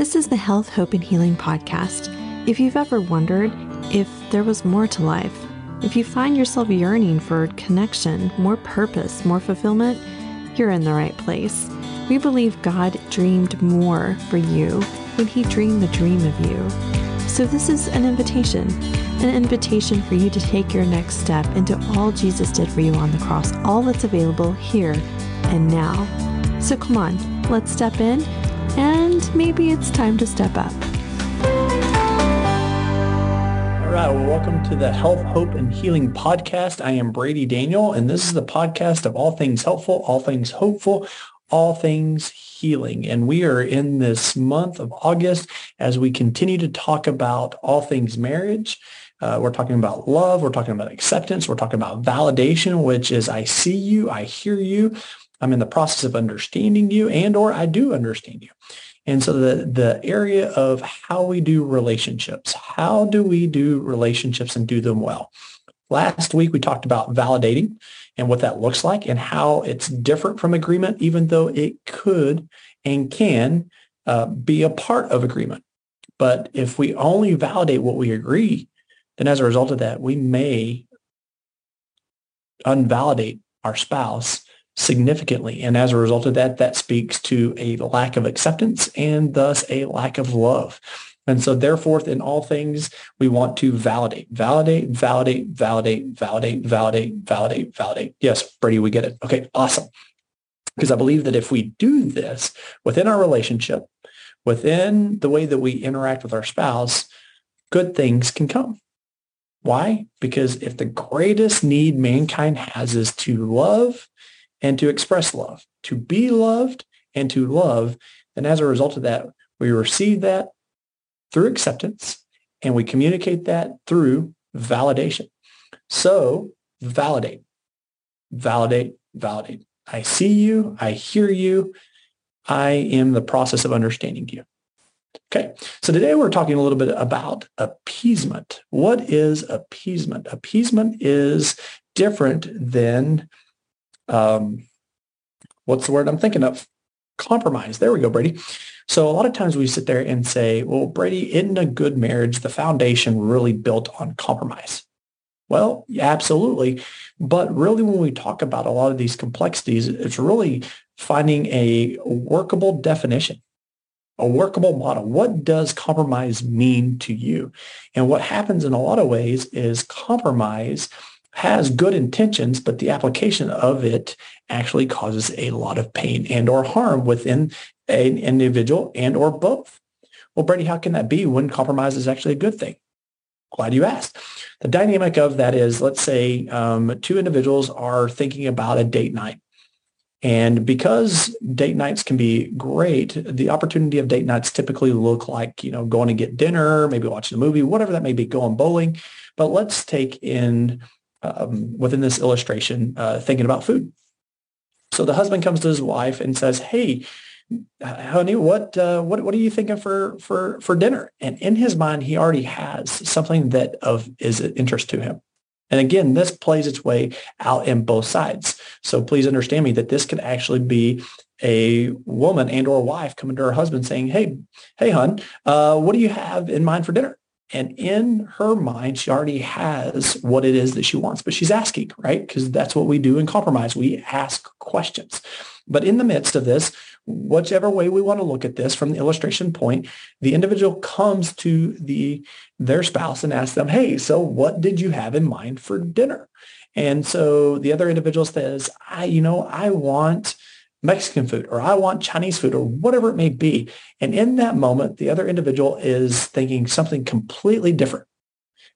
This is the Health, Hope, and Healing podcast. If you've ever wondered if there was more to life, if you find yourself yearning for connection, more purpose, more fulfillment, you're in the right place. We believe God dreamed more for you when He dreamed the dream of you. So, this is an invitation an invitation for you to take your next step into all Jesus did for you on the cross, all that's available here and now. So, come on, let's step in and maybe it's time to step up. All right, well, welcome to the Health, Hope, and Healing podcast. I am Brady Daniel, and this is the podcast of all things helpful, all things hopeful, all things healing. And we are in this month of August as we continue to talk about all things marriage. Uh, we're talking about love. We're talking about acceptance. We're talking about validation, which is I see you, I hear you, I'm in the process of understanding you and or I do understand you. And so the, the area of how we do relationships, how do we do relationships and do them well? Last week, we talked about validating and what that looks like and how it's different from agreement, even though it could and can uh, be a part of agreement. But if we only validate what we agree, then as a result of that, we may unvalidate our spouse significantly. And as a result of that, that speaks to a lack of acceptance and thus a lack of love. And so therefore, in all things, we want to validate, validate, validate, validate, validate, validate, validate, validate. Yes, Brady, we get it. Okay, awesome. Because I believe that if we do this within our relationship, within the way that we interact with our spouse, good things can come. Why? Because if the greatest need mankind has is to love and to express love, to be loved and to love. And as a result of that, we receive that through acceptance and we communicate that through validation. So validate, validate, validate. I see you. I hear you. I am the process of understanding you. Okay, so today we're talking a little bit about appeasement. What is appeasement? Appeasement is different than um, what's the word I'm thinking of? Compromise. There we go, Brady. So a lot of times we sit there and say, well, Brady, in a good marriage, the foundation really built on compromise. Well, yeah, absolutely. But really, when we talk about a lot of these complexities, it's really finding a workable definition, a workable model. What does compromise mean to you? And what happens in a lot of ways is compromise has good intentions, but the application of it actually causes a lot of pain and or harm within an individual and or both. Well, Brady, how can that be when compromise is actually a good thing? Glad you asked. The dynamic of that is, let's say um, two individuals are thinking about a date night. And because date nights can be great, the opportunity of date nights typically look like, you know, going to get dinner, maybe watching a movie, whatever that may be, going bowling. But let's take in um, within this illustration uh, thinking about food. So the husband comes to his wife and says, "Hey, honey, what uh, what what are you thinking for for for dinner?" And in his mind, he already has something that of is interest to him. And again, this plays its way out in both sides. So please understand me that this could actually be a woman and or wife coming to her husband saying, "Hey, hey, hun, uh, what do you have in mind for dinner?" And in her mind, she already has what it is that she wants, but she's asking, right? Because that's what we do in compromise. We ask questions. But in the midst of this, whichever way we want to look at this from the illustration point, the individual comes to the their spouse and asks them, hey, so what did you have in mind for dinner? And so the other individual says, I, you know, I want Mexican food or I want Chinese food or whatever it may be. And in that moment, the other individual is thinking something completely different,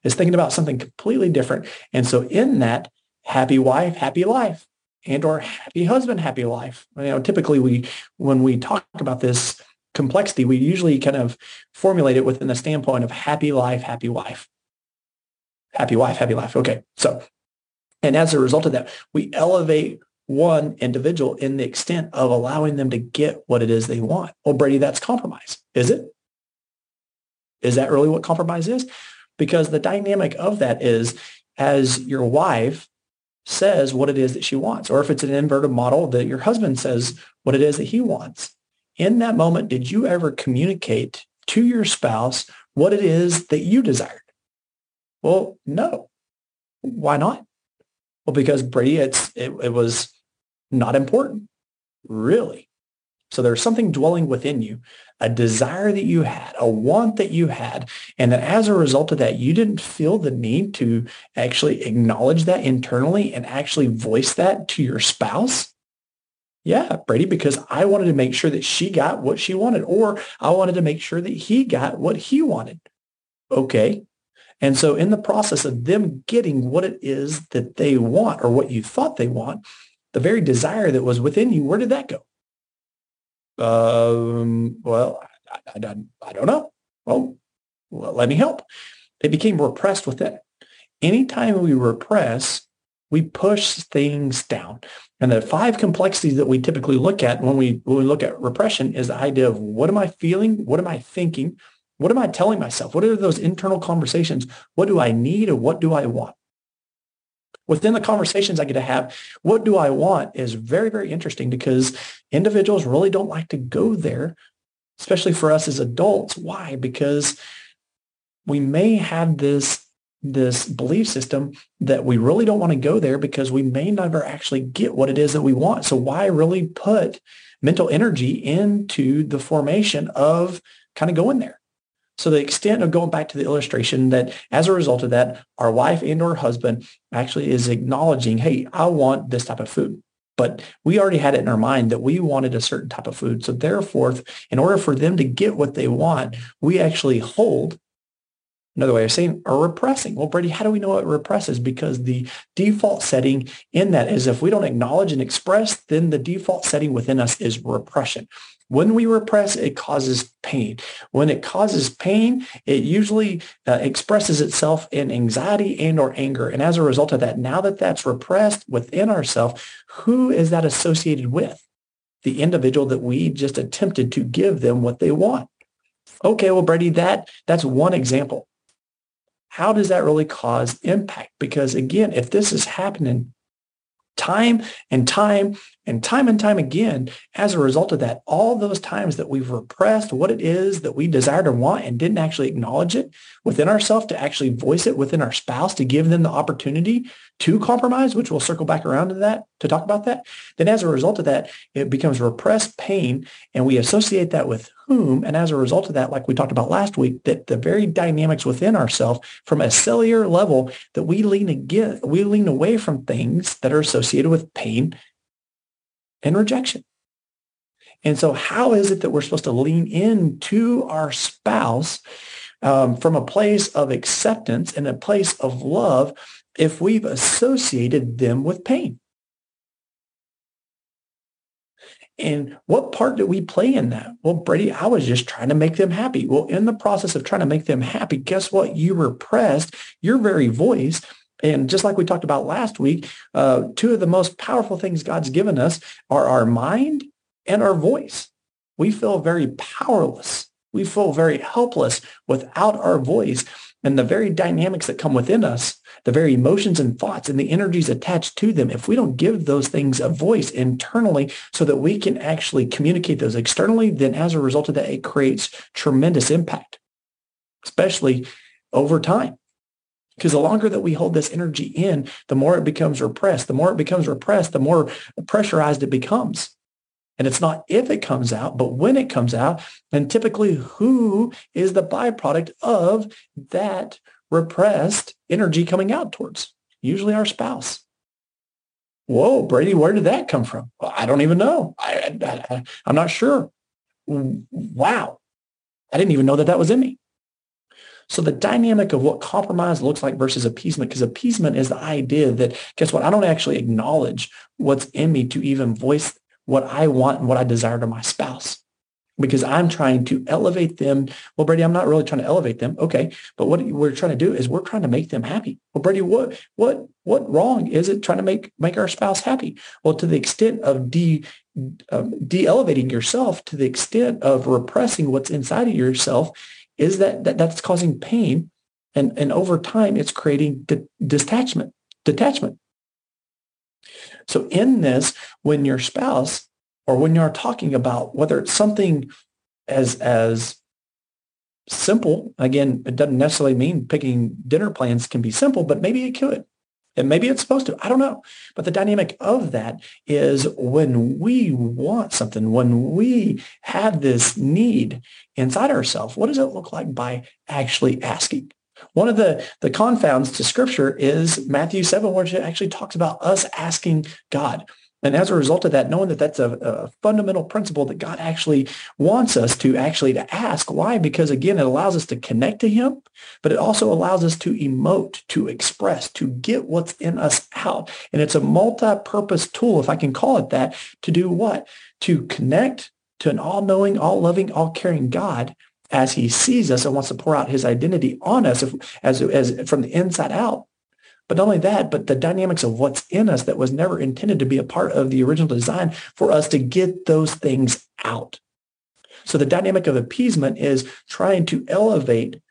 is thinking about something completely different. And so in that, happy wife, happy life and or happy husband, happy life. You know, typically we, when we talk about this complexity, we usually kind of formulate it within the standpoint of happy life, happy wife. Happy wife, happy life. Okay. So, and as a result of that, we elevate one individual in the extent of allowing them to get what it is they want. Well, Brady, that's compromise. Is it? Is that really what compromise is? Because the dynamic of that is as your wife says what it is that she wants, or if it's an inverted model that your husband says what it is that he wants. in that moment, did you ever communicate to your spouse what it is that you desired? Well, no. Why not? Well, because Brady, it's it, it was not important, really. So there's something dwelling within you, a desire that you had, a want that you had, and that as a result of that, you didn't feel the need to actually acknowledge that internally and actually voice that to your spouse. Yeah, Brady, because I wanted to make sure that she got what she wanted, or I wanted to make sure that he got what he wanted. Okay. And so in the process of them getting what it is that they want or what you thought they want, the very desire that was within you, where did that go? Um, well, I, I, I don't know. Well, well, let me help. It became repressed within. It. Anytime we repress, we push things down. And the five complexities that we typically look at when we when we look at repression is the idea of what am I feeling? What am I thinking? What am I telling myself? What are those internal conversations? What do I need or what do I want? Within the conversations I get to have, what do I want is very, very interesting because individuals really don't like to go there, especially for us as adults. Why? Because we may have this this belief system that we really don't want to go there because we may never actually get what it is that we want. So why really put mental energy into the formation of kind of going there? So the extent of going back to the illustration that as a result of that, our wife and or husband actually is acknowledging, hey, I want this type of food. But we already had it in our mind that we wanted a certain type of food. So therefore, in order for them to get what they want, we actually hold Another way of saying are repressing. Well, Brady, how do we know it represses? Because the default setting in that is if we don't acknowledge and express, then the default setting within us is repression. When we repress, it causes pain. When it causes pain, it usually uh, expresses itself in anxiety and or anger. And as a result of that, now that that's repressed within ourselves, who is that associated with? The individual that we just attempted to give them what they want. Okay, well, Brady, that that's one example. How does that really cause impact? Because again, if this is happening time and time and time and time again, as a result of that, all those times that we've repressed what it is that we desired or want and didn't actually acknowledge it within ourselves to actually voice it within our spouse to give them the opportunity to compromise, which we'll circle back around to that to talk about that, then as a result of that, it becomes repressed pain and we associate that with whom. And as a result of that, like we talked about last week, that the very dynamics within ourselves from a cellular level that we lean again, we lean away from things that are associated with pain and rejection. And so how is it that we're supposed to lean into our spouse um, from a place of acceptance and a place of love if we've associated them with pain. And what part did we play in that? Well, Brady, I was just trying to make them happy. Well, in the process of trying to make them happy, guess what? You repressed your very voice. And just like we talked about last week, uh, two of the most powerful things God's given us are our mind and our voice. We feel very powerless. We feel very helpless without our voice and the very dynamics that come within us the very emotions and thoughts and the energies attached to them, if we don't give those things a voice internally so that we can actually communicate those externally, then as a result of that, it creates tremendous impact, especially over time. Because the longer that we hold this energy in, the more it becomes repressed. The more it becomes repressed, the more pressurized it becomes. And it's not if it comes out, but when it comes out. And typically, who is the byproduct of that repressed energy coming out towards, usually our spouse. Whoa, Brady, where did that come from? I don't even know. I, I, I'm not sure. Wow. I didn't even know that that was in me. So the dynamic of what compromise looks like versus appeasement, because appeasement is the idea that, guess what? I don't actually acknowledge what's in me to even voice what I want and what I desire to my spouse because I'm trying to elevate them. Well, Brady, I'm not really trying to elevate them. Okay. But what we're trying to do is we're trying to make them happy. Well, Brady, what, what, what wrong is it trying to make, make our spouse happy? Well, to the extent of de, um, de-elevating yourself, to the extent of repressing what's inside of yourself, is that, that that's causing pain. And, and over time, it's creating de- detachment, detachment. So in this, when your spouse or when you're talking about whether it's something as as simple again it doesn't necessarily mean picking dinner plans can be simple but maybe it could. And maybe it's supposed to i don't know. But the dynamic of that is when we want something when we have this need inside ourselves what does it look like by actually asking one of the, the confounds to scripture is Matthew 7, where it actually talks about us asking God. And as a result of that, knowing that that's a, a, fundamental principle that God actually wants us to actually to ask. Why? Because again, it allows us to connect to him, but it also allows us to emote, to express, to get what's in us out. And it's a multi-purpose tool, if I can call it that, to do what? To connect to an all-knowing, all-loving, all-caring God as he sees us and wants to pour out his identity on us if, as, as from the inside out. But not only that, but the dynamics of what's in us that was never intended to be a part of the original design for us to get those things out. So the dynamic of appeasement is trying to elevate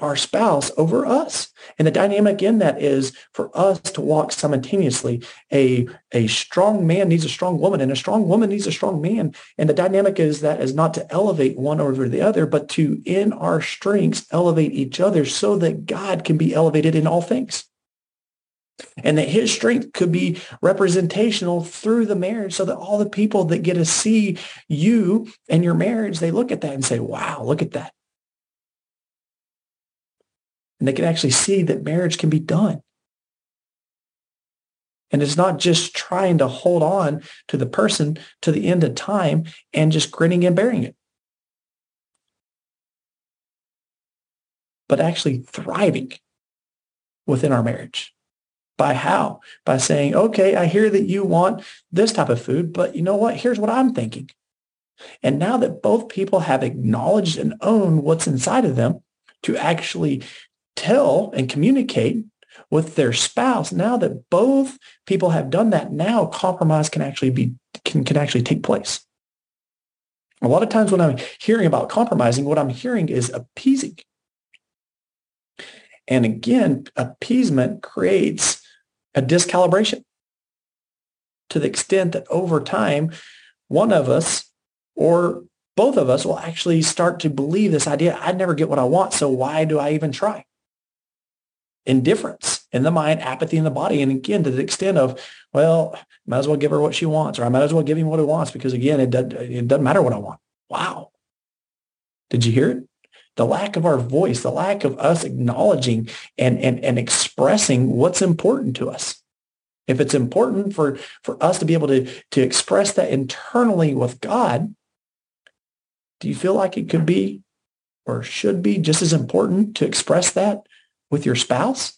our spouse over us. And the dynamic in that is for us to walk simultaneously. A, a strong man needs a strong woman and a strong woman needs a strong man. And the dynamic is that is not to elevate one over the other, but to in our strengths elevate each other so that God can be elevated in all things. And that his strength could be representational through the marriage so that all the people that get to see you and your marriage, they look at that and say, wow, look at that and they can actually see that marriage can be done. And it's not just trying to hold on to the person to the end of time and just grinning and bearing it. But actually thriving within our marriage. By how? By saying, okay, I hear that you want this type of food, but you know what? Here's what I'm thinking. And now that both people have acknowledged and owned what's inside of them to actually tell and communicate with their spouse now that both people have done that now compromise can actually be can, can actually take place. A lot of times when i'm hearing about compromising what i'm hearing is appeasing. And again appeasement creates a discalibration to the extent that over time one of us or both of us will actually start to believe this idea i never get what i want so why do i even try indifference in the mind, apathy in the body. And again, to the extent of, well, might as well give her what she wants, or I might as well give him what he wants because again, it, does, it doesn't matter what I want. Wow. Did you hear it? The lack of our voice, the lack of us acknowledging and, and, and expressing what's important to us. If it's important for, for us to be able to, to express that internally with God, do you feel like it could be or should be just as important to express that with your spouse.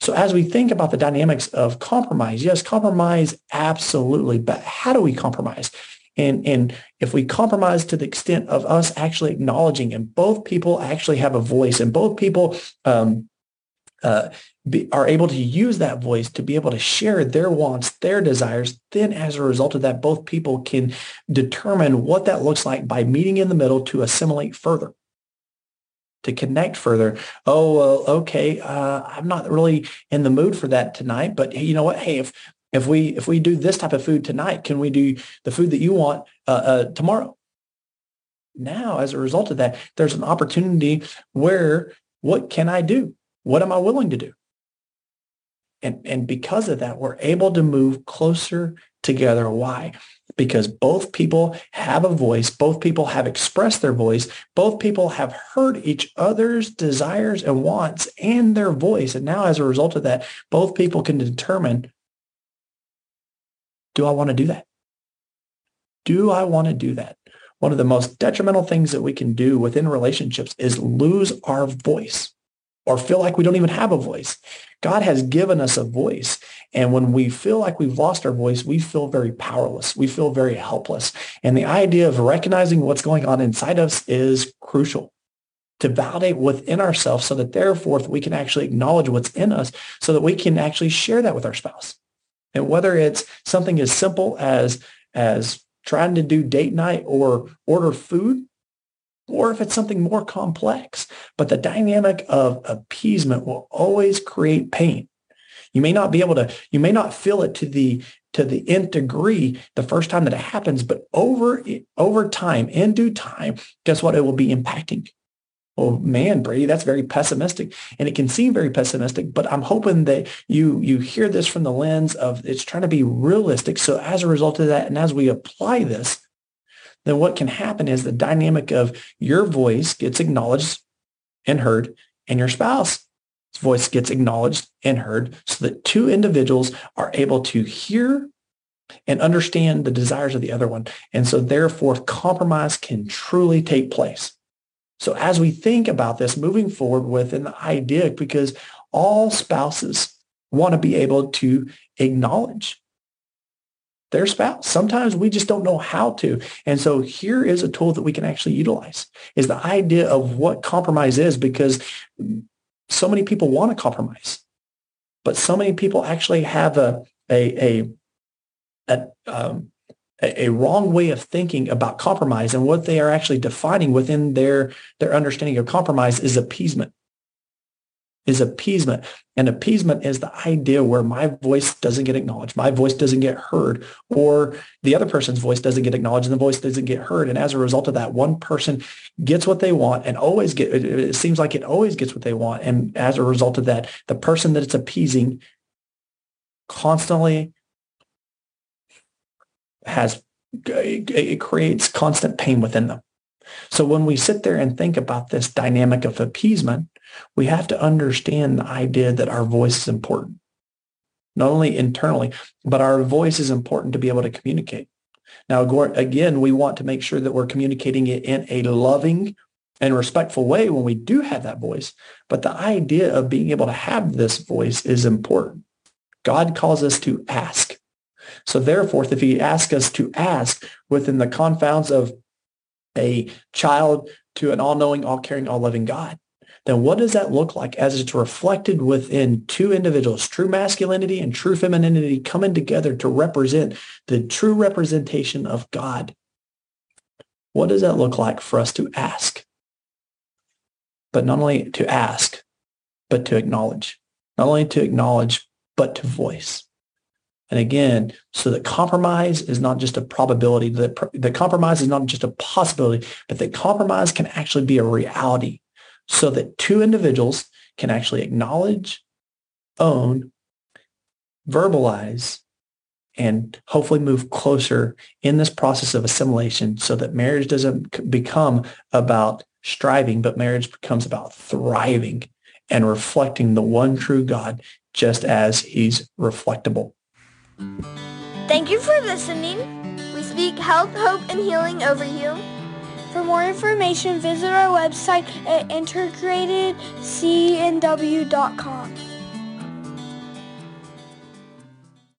So as we think about the dynamics of compromise, yes, compromise, absolutely. But how do we compromise? And, and if we compromise to the extent of us actually acknowledging and both people actually have a voice and both people um, uh, be, are able to use that voice to be able to share their wants, their desires, then as a result of that, both people can determine what that looks like by meeting in the middle to assimilate further to connect further. Oh, well, okay, uh, I'm not really in the mood for that tonight, but you know what? Hey, if if we if we do this type of food tonight, can we do the food that you want uh, uh, tomorrow? Now, as a result of that, there's an opportunity where what can I do? What am I willing to do? And, and because of that, we're able to move closer together. Why? because both people have a voice. Both people have expressed their voice. Both people have heard each other's desires and wants and their voice. And now as a result of that, both people can determine, do I want to do that? Do I want to do that? One of the most detrimental things that we can do within relationships is lose our voice or feel like we don't even have a voice. God has given us a voice. And when we feel like we've lost our voice, we feel very powerless. We feel very helpless. And the idea of recognizing what's going on inside us is crucial to validate within ourselves so that therefore we can actually acknowledge what's in us so that we can actually share that with our spouse. And whether it's something as simple as, as trying to do date night or order food or if it's something more complex. But the dynamic of appeasement will always create pain. You may not be able to, you may not feel it to the to the nth degree the first time that it happens, but over over time, in due time, guess what? It will be impacting. Oh man, Brady, that's very pessimistic, and it can seem very pessimistic. But I'm hoping that you you hear this from the lens of it's trying to be realistic. So as a result of that, and as we apply this, then what can happen is the dynamic of your voice gets acknowledged and heard, and your spouse's voice gets acknowledged and heard so that two individuals are able to hear and understand the desires of the other one. And so therefore compromise can truly take place. So as we think about this moving forward with an idea, because all spouses want to be able to acknowledge their spouse. Sometimes we just don't know how to. And so here is a tool that we can actually utilize is the idea of what compromise is because so many people want to compromise, but so many people actually have a, a, a, a, um, a, wrong way of thinking about compromise and what they are actually defining within their, their understanding of compromise is appeasement is appeasement. And appeasement is the idea where my voice doesn't get acknowledged, my voice doesn't get heard, or the other person's voice doesn't get acknowledged and the voice doesn't get heard. And as a result of that, one person gets what they want and always get, it seems like it always gets what they want. And as a result of that, the person that it's appeasing constantly has, it creates constant pain within them. So when we sit there and think about this dynamic of appeasement, we have to understand the idea that our voice is important, not only internally, but our voice is important to be able to communicate. Now, again, we want to make sure that we're communicating it in a loving and respectful way when we do have that voice. But the idea of being able to have this voice is important. God calls us to ask. So therefore, if he asks us to ask within the confounds of a child to an all-knowing, all-caring, all-loving God, then what does that look like as it's reflected within two individuals, true masculinity and true femininity coming together to represent the true representation of God? What does that look like for us to ask? But not only to ask, but to acknowledge. Not only to acknowledge, but to voice. And again, so that compromise is not just a probability, that the compromise is not just a possibility, but that compromise can actually be a reality so that two individuals can actually acknowledge, own, verbalize, and hopefully move closer in this process of assimilation so that marriage doesn't become about striving, but marriage becomes about thriving and reflecting the one true God just as he's reflectable. Thank you for listening. We speak health, hope, and healing over you. For more information, visit our website at integratedcandw.com.